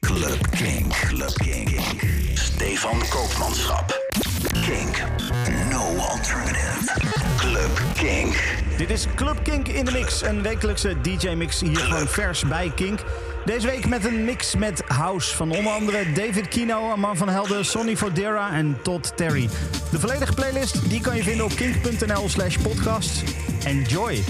Club Kink. Club Kink. Stefan Koopmanschap. Kink. No alternative. Club Kink. Dit is Club Kink in de Mix, een wekelijkse DJ-mix hier gewoon vers bij Kink. Deze week met een mix met house van onder andere David Kino, man van Helden, Sonny Fodera en Todd Terry. De volledige playlist die kan je vinden op kink.nl slash podcast. Enjoy!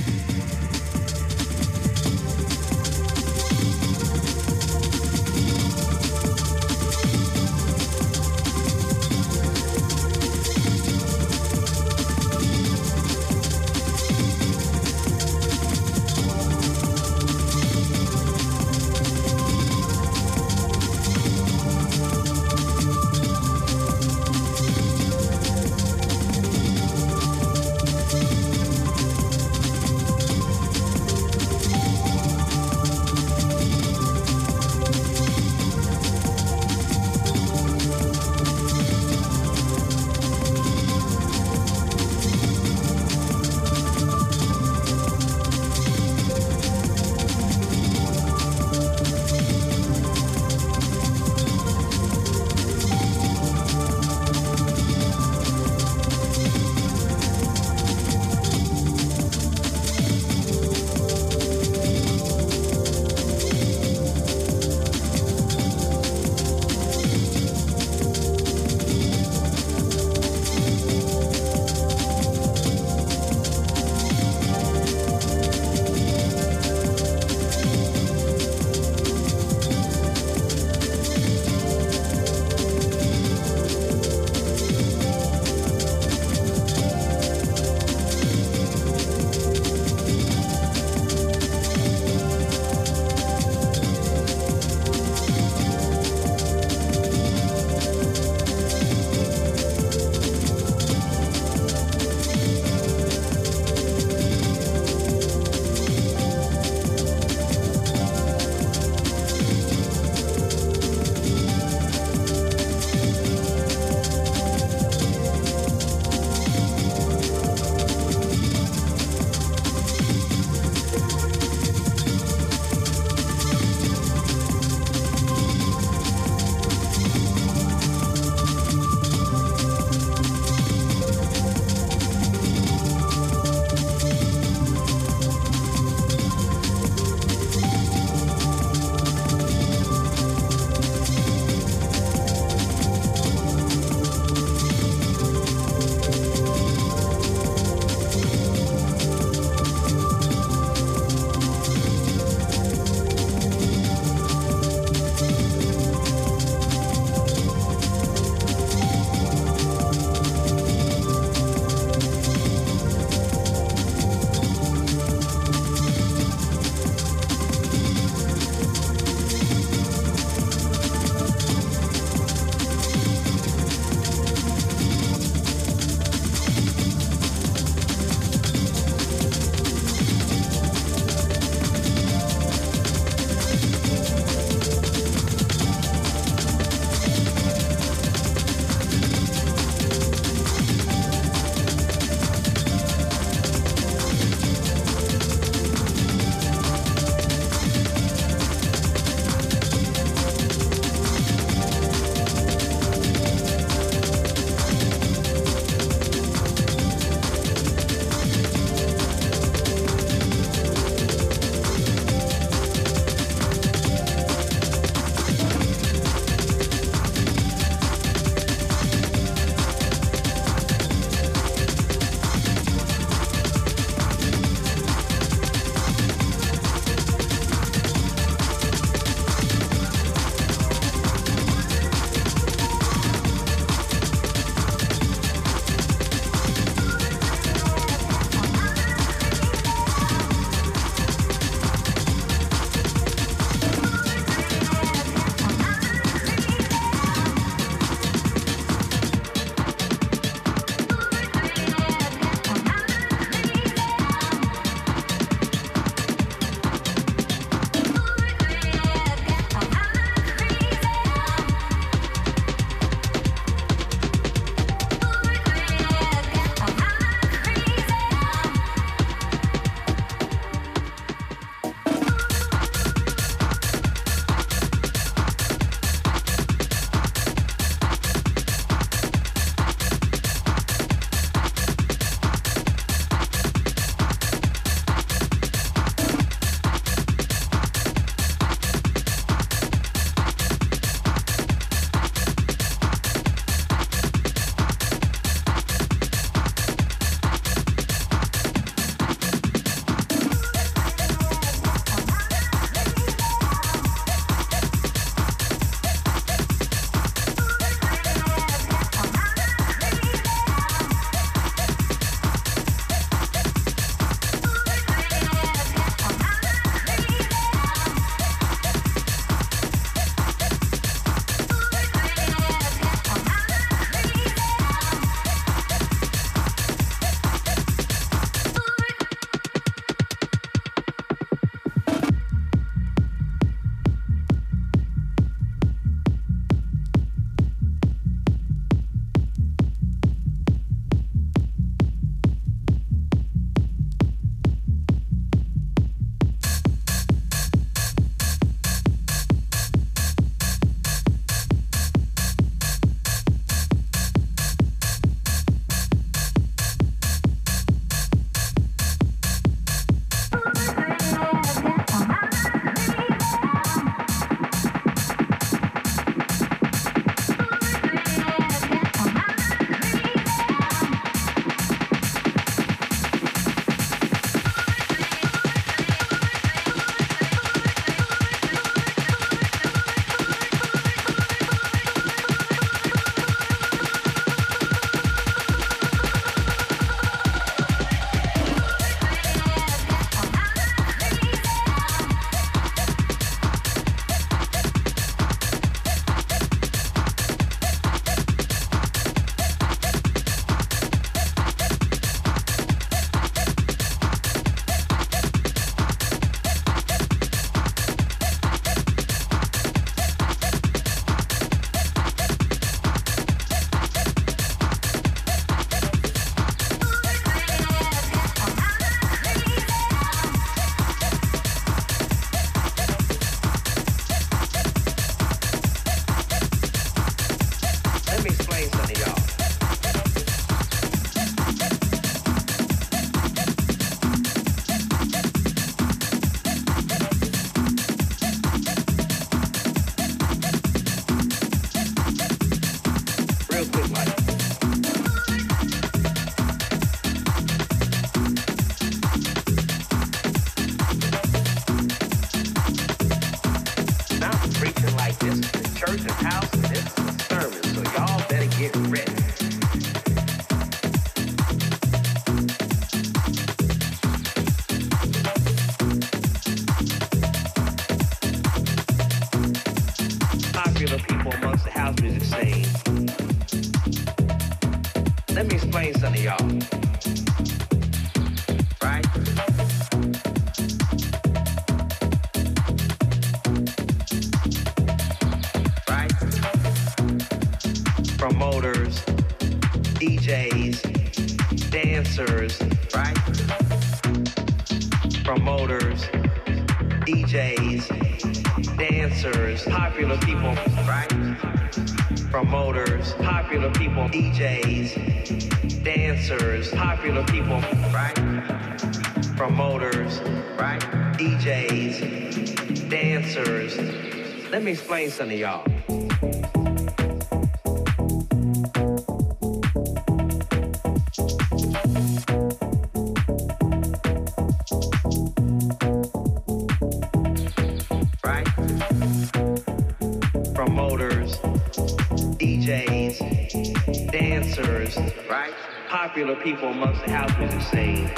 DJs, dancers, popular people, right? Promoters, right? DJs, dancers. Let me explain something to y'all. right? Promoters, DJs, dancers, right? Popular people amongst the house music scene.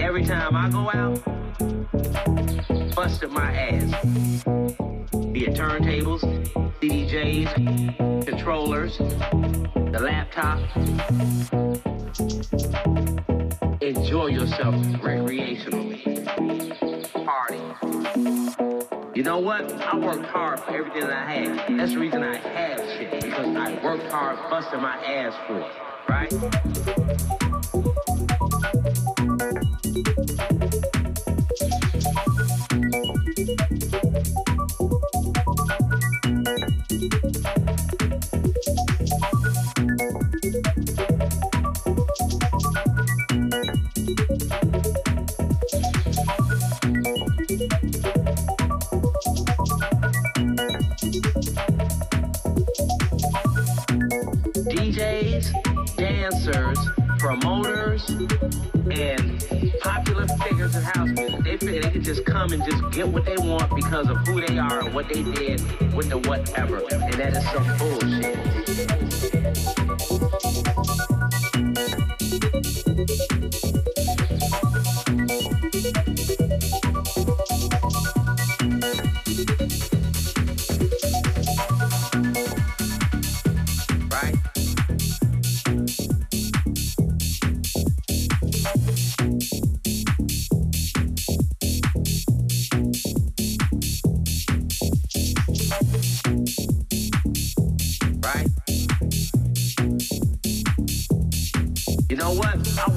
Every time I go out, busted my ass. Be it turntables, DJs, controllers, the laptop, enjoy yourself recreationally. Party. You know what? I worked hard for everything that I had. That's the reason I have shit. Because I worked hard, busting my ass for it. Right? What they did with the whatever. And that is some bullshit.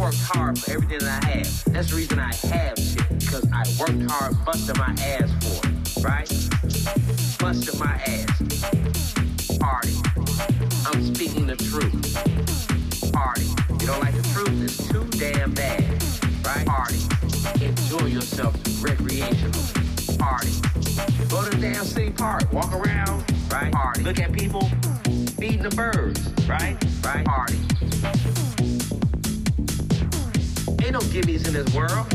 Worked hard for everything that I have. That's the reason I have shit. Because I worked hard, busted my ass for it. Right? Busted my ass. Party. I'm speaking the truth. Party. You don't like the truth? It's too damn bad. Right? Party. Enjoy yourself recreational. Party. Go to the damn city park. Walk around. Right? Party. Look at people feeding the birds. Right? Right? Party. Ain't no gimmies in this world.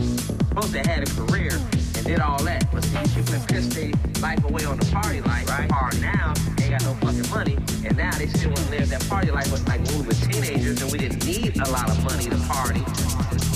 Supposed to had a career and did all that. But see, people that pissed their life away on the party life. Right? Party now, they got no fucking money. And now they still want to live that party life. But like when we were teenagers and we didn't need a lot of money to party.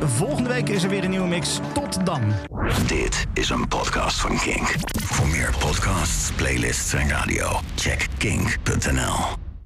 Volgende week is er weer een nieuwe mix. Tot dan.